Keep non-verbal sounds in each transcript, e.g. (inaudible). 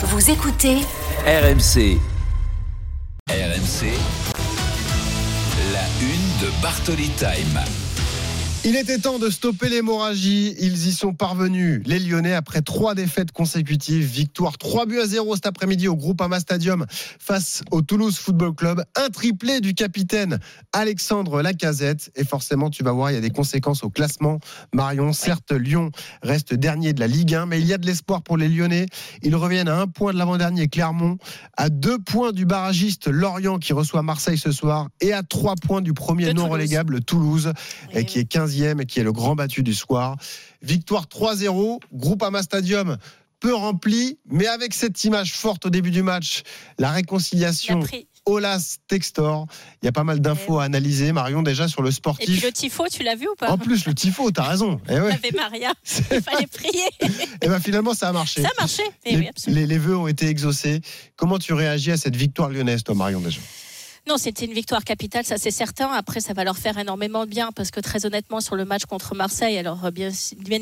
Vous écoutez RMC. RMC. La une de Bartoli Time. Il était temps de stopper l'hémorragie. Ils y sont parvenus. Les Lyonnais, après trois défaites consécutives, victoire 3 buts à 0 cet après-midi au Groupama Stadium face au Toulouse Football Club. Un triplé du capitaine Alexandre Lacazette. Et forcément, tu vas voir, il y a des conséquences au classement. Marion, certes, Lyon reste dernier de la Ligue 1, mais il y a de l'espoir pour les Lyonnais. Ils reviennent à un point de l'avant-dernier Clermont, à deux points du barragiste Lorient qui reçoit Marseille ce soir, et à trois points du premier non Toulouse. relégable Toulouse, qui est 15e et qui est le grand battu du soir. Victoire 3-0, Groupama Stadium peu rempli, mais avec cette image forte au début du match, la Il a réconciliation. Olas Textor. Il y a pas mal d'infos à analyser, Marion, déjà sur le Et puis sportif. le tifo, tu l'as vu ou pas? En plus, le tifo, t'as raison. Et ouais. Ave Maria, (laughs) il fallait prier. Et ben finalement, ça a marché. Ça marchait. Eh les, oui, les vœux ont été exaucés. Comment tu réagis à cette victoire lyonnaise, toi, Marion, déjà? Non, c'était une victoire capitale, ça c'est certain. Après, ça va leur faire énormément de bien parce que très honnêtement, sur le match contre Marseille, alors euh, bien,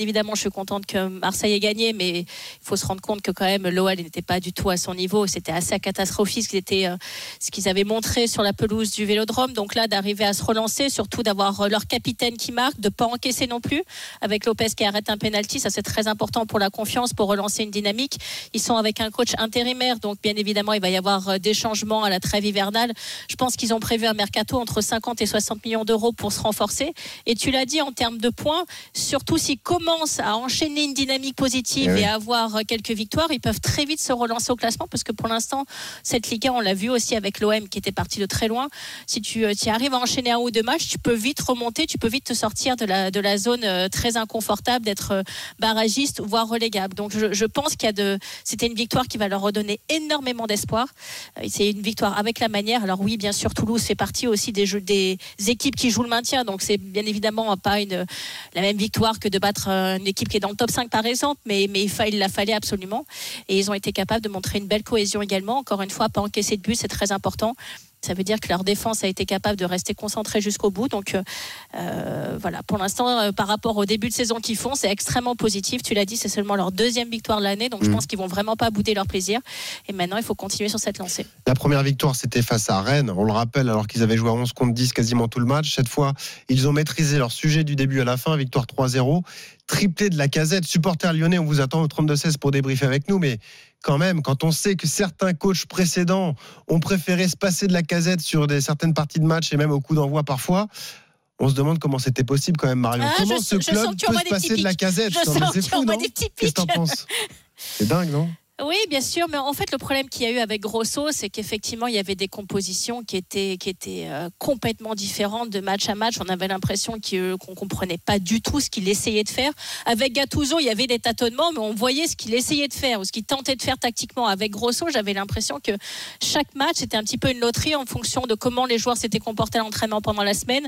évidemment, je suis contente que Marseille ait gagné, mais il faut se rendre compte que quand même l'OL n'était pas du tout à son niveau. C'était assez catastrophique ce qu'ils euh, ce qu'ils avaient montré sur la pelouse du Vélodrome. Donc là, d'arriver à se relancer, surtout d'avoir euh, leur capitaine qui marque, de pas encaisser non plus, avec Lopez qui arrête un penalty, ça c'est très important pour la confiance, pour relancer une dynamique. Ils sont avec un coach intérimaire, donc bien évidemment, il va y avoir euh, des changements à la trêve hivernale. Je pense qu'ils ont prévu un mercato entre 50 et 60 millions d'euros pour se renforcer. Et tu l'as dit en termes de points, surtout s'ils commencent à enchaîner une dynamique positive Eh oui. et à avoir euh, quelques victoires, ils peuvent très vite se relancer au classement parce que pour l'instant, cette Ligue 1, on l'a vu aussi avec l'OM qui était parti de très loin. Si tu euh, tu arrives à enchaîner un ou deux matchs, tu peux vite remonter, tu peux vite te sortir de la, de la zone euh, très inconfortable d'être euh, barragiste, voire relégable. Donc je, je pense qu'il y a de, c'était une victoire qui va leur redonner énormément d'espoir. Euh, C'est une victoire avec la manière. Alors oui, bien sûr, Toulouse fait partie aussi des, équipes qui jouent le maintien. Donc c'est bien évidemment pas la même victoire que de battre euh, une équipe qui est dans le top 5 par exemple, mais, il, il la fallait absolument. Et ils ont été capables de montrer une belle cohésion également. Encore une fois, pas encaisser de but, c'est très important. Ça veut dire que leur défense a été capable de rester concentrée jusqu'au bout. Donc euh, euh, voilà, pour l'instant, euh, par rapport au début de saison qu'ils font, c'est extrêmement positif. Tu l'as dit, c'est seulement leur deuxième victoire de l'année. Donc je Mhm. pense qu'ils vont vraiment pas bouder leur plaisir. Et maintenant, il faut continuer sur cette lancée. La première victoire, c'était face à Rennes. On le rappelle, alors qu'ils avaient joué à 11 contre 10 quasiment tout le match. Cette fois, ils ont maîtrisé leur sujet du début à la fin. Victoire 3-0. Triplé de la casette. Supporter lyonnais, on vous attend au 32-16 pour débriefer avec nous. Mais quand même, quand on sait que certains coachs précédents ont préféré se passer de la casette sur des, certaines parties de match et même au coup d'envoi parfois, on se demande comment c'était possible quand même, Marion. Ah, comment je- ce je club peut se passer de la casette? Je sens c'est que tu fou, envoies non? des petits Qu'est-ce que t'en penses? C'est dingue, non? Oui, bien sûr, mais en fait, le problème qu'il y a eu avec Grosso, c'est qu'effectivement, il y avait des compositions qui étaient, qui étaient euh, complètement différentes de match à match. On avait l'impression qu'il- qu'on comprenait pas du tout ce qu'il essayait de faire. Avec Gattuso, il y avait des tâtonnements, mais on voyait ce qu'il essayait de faire ou ce qu'il tentait de faire tactiquement. Avec Grosso, j'avais l'impression que chaque match était un petit peu une loterie en fonction de comment les joueurs s'étaient comportés à l'entraînement pendant la semaine.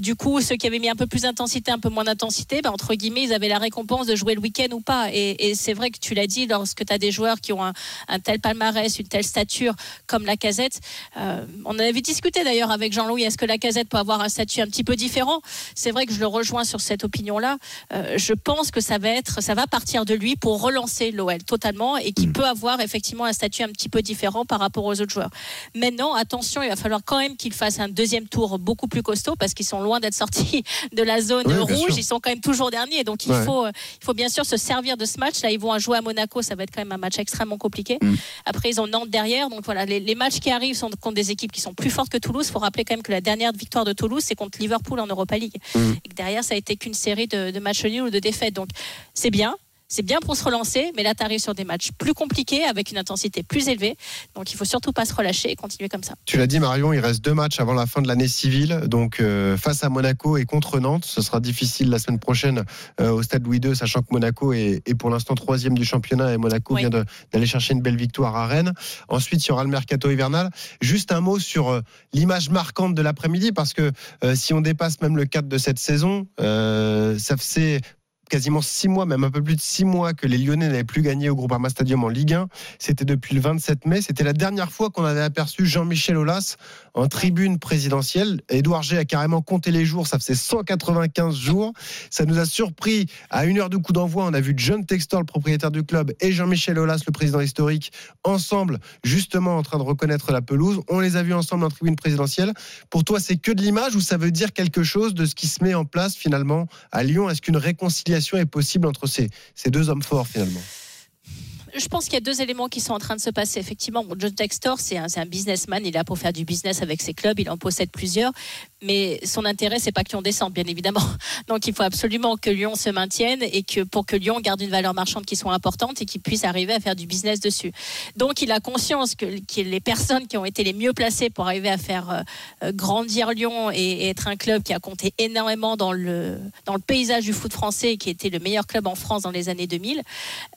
Du coup, ceux qui avaient mis un peu plus d'intensité, un peu moins d'intensité, ben, entre guillemets, ils avaient la récompense de jouer le week-end ou pas. Et, et c'est vrai que tu l'as dit, lorsque tu as des joueurs qui ont un, un tel palmarès, une telle stature comme la casette, euh, on en avait discuté d'ailleurs avec Jean-Louis, est-ce que la casette peut avoir un statut un petit peu différent? C'est vrai que je le rejoins sur cette opinion-là. Euh, je pense que ça va être, ça va partir de lui pour relancer l'OL totalement et qu'il peut avoir effectivement un statut un petit peu différent par rapport aux autres joueurs. Maintenant, attention, il va falloir quand même qu'il fasse un deuxième tour beaucoup plus costaud parce qu'ils sont loin d'être sortis (laughs) de la zone rouge. Ils sont quand même toujours derniers. Donc il, Ouais. faut, euh, il faut bien sûr se servir de ce match. Là, ils vont jouer à Monaco. Ça va être quand même un match extrêmement compliqué. Mm. Après, ils ont Nantes derrière. Donc voilà, les, les matchs qui arrivent sont contre des équipes qui sont plus fortes que Toulouse. Il faut rappeler quand même que la dernière victoire de Toulouse, c'est contre Liverpool en Europa League. Mm. Et que derrière, ça a été qu'une série de, de matchs nuls ou de défaites. Donc c'est bien. C'est bien pour se relancer, mais là, tu arrives sur des matchs plus compliqués, avec une intensité plus élevée. Donc, il faut surtout pas se relâcher et continuer comme ça. Tu l'as dit Marion, il reste deux matchs avant la fin de l'année civile, donc euh, face à Monaco et contre Nantes. Ce sera difficile la semaine prochaine euh, au Stade Louis II, sachant que Monaco est, est pour l'instant troisième du championnat et Monaco Oui. vient d'aller chercher une belle victoire à Rennes. Ensuite, il y aura le mercato hivernal. Juste un mot sur euh, l'image marquante de l'après-midi, parce que si on dépasse même le cadre de cette saison, ça c'est quasiment six mois, même un peu plus de six mois que les Lyonnais n'avaient plus gagné au Groupama Stadium en Ligue 1. C'était depuis le 27 mai. C'était la dernière fois qu'on avait aperçu Jean-Michel Aulas en tribune présidentielle. Édouard G a carrément compté les jours. Ça faisait 195 jours. Ça nous a surpris à une heure de coup d'envoi. On a vu John Textor, le propriétaire du club, et Jean-Michel Aulas, le président historique, ensemble, justement en train de reconnaître la pelouse. On les a vus ensemble en tribune présidentielle. Pour toi, c'est que de l'image ou ça veut dire quelque chose de ce qui se met en place finalement à Lyon? Est-ce qu'une réconciliation est possible entre ces, ces deux hommes forts finalement je pense qu'il y a deux éléments qui sont en train de se passer. Effectivement, John Textor, c'est un, un, businessman. Il est là pour faire du business avec ses clubs. Il en possède plusieurs. Mais son intérêt, c'est pas que Lyon descende, bien évidemment. (laughs) Donc, il faut absolument que Lyon se maintienne et que pour que Lyon garde une valeur marchande qui soit importante et qu'il puisse arriver à faire du business dessus. Donc, il a conscience que, les personnes qui ont été les mieux placées pour arriver à faire euh, grandir Lyon et, et, être un club qui a compté énormément dans le, dans le paysage du foot français et qui était le meilleur club en France dans les années 2000,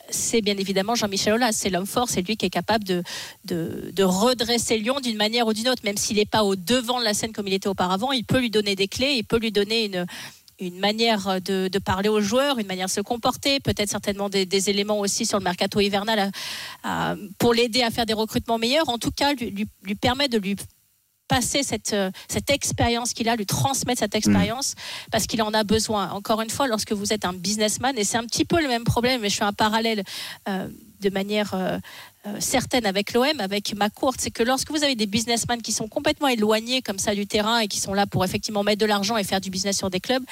c'est bien évidemment Jean-Michel Aulas. C'est l'homme fort, c'est lui qui est capable de, de, de redresser Lyon d'une manière ou d'une autre, même s'il n'est pas au devant de la scène comme il était auparavant, il peut lui donner des clés, il peut lui donner une, une manière de, de, parler aux joueurs, une manière de se comporter, peut-être certainement des, des, éléments aussi sur le mercato hivernal à, à, pour l'aider à faire des recrutements meilleurs. En tout cas, lui, lui, lui permettre de lui passer cette, cette expérience qu'il a, lui transmettre cette expérience, mmh. parce qu'il en a besoin. Encore une fois, lorsque vous êtes un businessman, et c'est un petit peu le même problème, mais je fais un parallèle euh, de manière euh, euh, certaine avec l'OM, avec ma courte, c'est que lorsque vous avez des businessmen qui sont complètement éloignés comme ça du terrain et qui sont là pour effectivement mettre de l'argent et faire du business sur des clubs,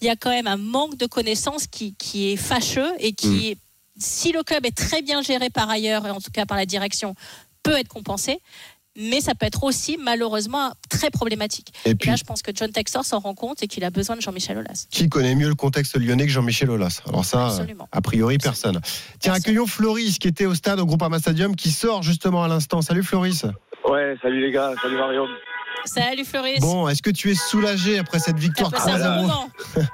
il y a quand même un manque de connaissances qui, qui est fâcheux et qui, mmh. si le club est très bien géré par ailleurs, et en tout cas par la direction, peut être compensé mais ça peut être aussi malheureusement très problématique. Et, puis, et là, je pense que John Textor s'en rend compte et qu'il a besoin de Jean-Michel Aulas. Qui connaît mieux le contexte lyonnais que Jean-Michel Aulas Alors ça, Absolument. a priori, personne. Tiens, accueillons Floris qui était au stade au Groupama Stadium, qui sort justement à l'instant. Salut Floris. Ouais, salut les gars, salut Mario. Salut Floris. Bon, est-ce que tu es soulagé après cette victoire 3 à 0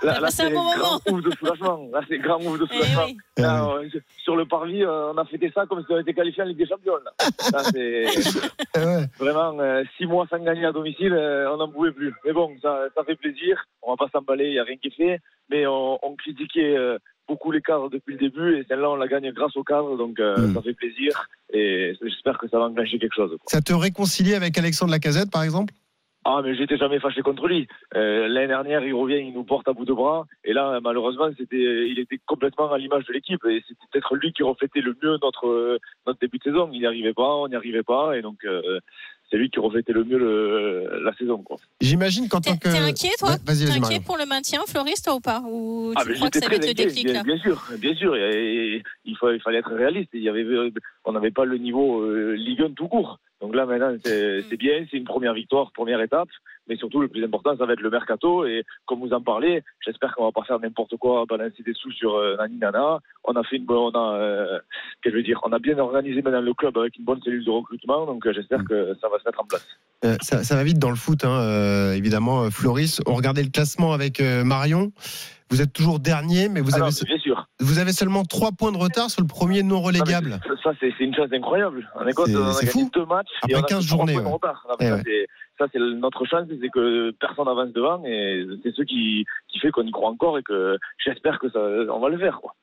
Là, là c'est un bon grand move de soulagement. Là, c'est grand move de soulagement. Eh oui. là, euh, sur le parvis, euh, on a fêté ça comme si on était qualifié en Ligue des Champions. Là. Là, c'est (laughs) ouais. vraiment euh, six mois sans gagner à domicile, euh, on n'en pouvait plus. Mais bon, ça, ça fait plaisir. On va pas s'emballer, il n'y a rien qui est fait. Mais on, on critiquait euh, beaucoup les cadres depuis le début et celle-là on la gagne grâce au cadre donc euh, mm. ça fait plaisir et j'espère que ça va enclencher quelque chose. Quoi. Ça te réconcilie avec Alexandre Lacazette par exemple? Ah, mais j'étais jamais fâché contre lui. Euh, L'année dernière, il revient, il nous porte à bout de bras. Et là, malheureusement, c'était, il était complètement à l'image de l'équipe. Et c'était peut-être lui qui reflétait le mieux notre, notre début de saison. Il n'y arrivait pas, on n'y arrivait pas. Et donc, euh, c'est lui qui reflétait le mieux le, la saison. J'imagine qu'en tant que. T'es inquiet, toi ouais, T'es inquiet Marion. pour le maintien, Floris, toi ou pas ou ah, crois que ça va être le déclic bien, là bien sûr, bien sûr. Et, et, il, faut, il fallait être réaliste. Il y avait, on n'avait pas le niveau euh, Ligue 1 tout court. Donc là, maintenant, c'est mm. bien, c'est une première victoire, première étape. Mais surtout, le plus important, ça va être le mercato. Et comme vous en parlez, j'espère qu'on va pas faire n'importe quoi, balancer des sous sur euh, Nani Nana. On a fait une bonne, on a, euh, que je veux dire, on a bien organisé maintenant le club avec une bonne cellule de recrutement. Donc euh, j'espère que ça va se mettre en place. Euh, ça, ça, va vite dans le foot, hein, euh, évidemment. Floris, on regardait le classement avec Marion. Vous êtes toujours dernier, mais vous, Alors, avez, bien sûr. vous avez seulement 3 points de retard sur le premier non relégable. Ah, ça, c'est une chance incroyable. On est, c'est fou. deux matchs Après 15 journées. Ouais. Eh ça, ouais. Ça, c'est notre chance, c'est que personne n'avance devant et c'est ce qui, qui fait qu'on y croit encore et que j'espère que ça, on va le faire. Quoi.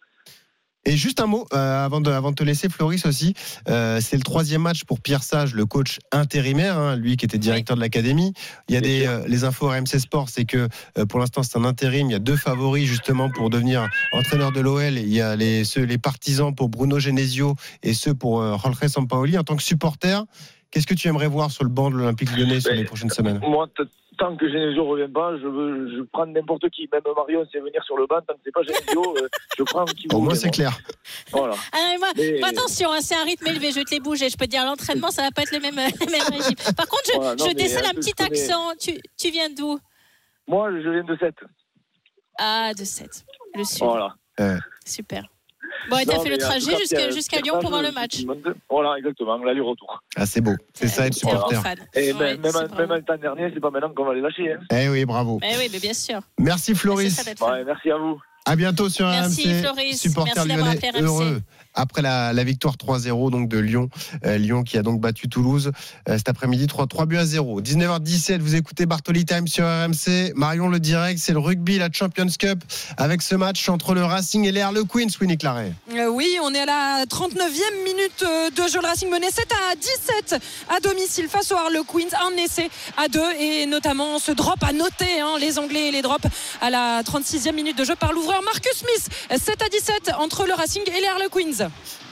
Et juste un mot euh, avant, de, avant de te laisser, Floris aussi. Euh, c'est le troisième match pour Pierre Sage, le coach intérimaire, hein, lui qui était directeur de l'académie. Il y a des euh, les infos RMC Sport, c'est que pour l'instant c'est un intérim. Il y a deux favoris justement pour devenir entraîneur de l'OL. Il y a les ceux, les partisans pour Bruno Genesio et ceux pour Jorge Sampaoli. En tant que supporter, qu'est-ce que tu aimerais voir sur le banc de l'Olympique Lyonnais sur les prochaines semaines? Moi, tant que Genesio ne revient pas, je, veux, je prends n'importe qui. Même Marion sait venir sur le banc, tant que c'est pas Genesio, (laughs) euh, je prends qui Au moins, c'est clair. Voilà. Ah, moi, Mais... Attention, hein, c'est un rythme élevé, je vais te les bouger. Je peux te dire, l'entraînement, ça va pas être les mêmes (laughs) régimes. Par contre, je, voilà, non, je décèle un petit accent. Tu, tu viens d'où? Moi, je viens de 7. Ah, de 7. Le sud. Voilà. Euh. Super. Bon, et t'as fait le trajet jusqu'à jusqu Lyon pour voir le match. Voilà, exactement, l'aller-retour. Ah, c'est beau. C'est ça être supporter. Et ouais, même, même, même le temps dernier, c'est pas maintenant qu'on va les lâcher. Hein. Eh oui, bravo. Eh oui, mais bien sûr. Merci Floris. Ouais, merci à vous. À bientôt sur merci, RMC. Floris. Supporter merci lyonnais heureux. Après la, victoire 3-0 donc de Lyon. Lyon qui a donc battu Toulouse cet après-midi 3, 3 buts à 0. 19h17, vous écoutez Bartoli Time sur RMC. Marion le direct, c'est le rugby, la Champions Cup avec ce match entre le Racing et les Harlequins, Winnie Claret. oui, on est à la 39e minute de jeu. Le Racing menait 7 à 17 à domicile face aux Harlequins. Un essai à deux et notamment ce drop à noter, hein, les Anglais et les drops à la 36e minute de jeu par l'ouvreur Marcus Smith. 7 à 17 entre le Racing et les Harlequins.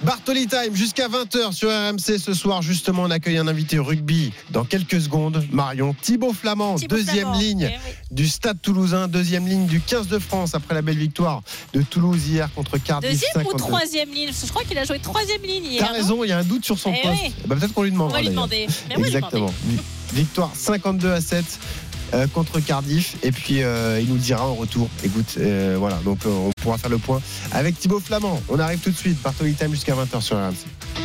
Bartoli Time jusqu'à 20h sur RMC ce soir. Justement, on accueille un invité rugby dans quelques secondes. Marion Thibaut Flamand, deuxième ligne eh du Stade Toulousain, deuxième ligne du 15 de France après la belle victoire de Toulouse hier contre Cardiff. Deuxième ou troisième ligne? Je crois qu'il a joué troisième ligne hier. T'as raison, il y a un doute sur son eh poste. Ben, peut-être qu'on lui demande. On va lui demander. Exactement. Victoire 52 à 7. Euh, contre Cardiff. Et puis euh, il nous dira en retour. Écoute euh, voilà. Donc on pourra faire le point avec Thibaut Flamand. On arrive tout de suite. Bartoli Time jusqu'à 20h sur RMC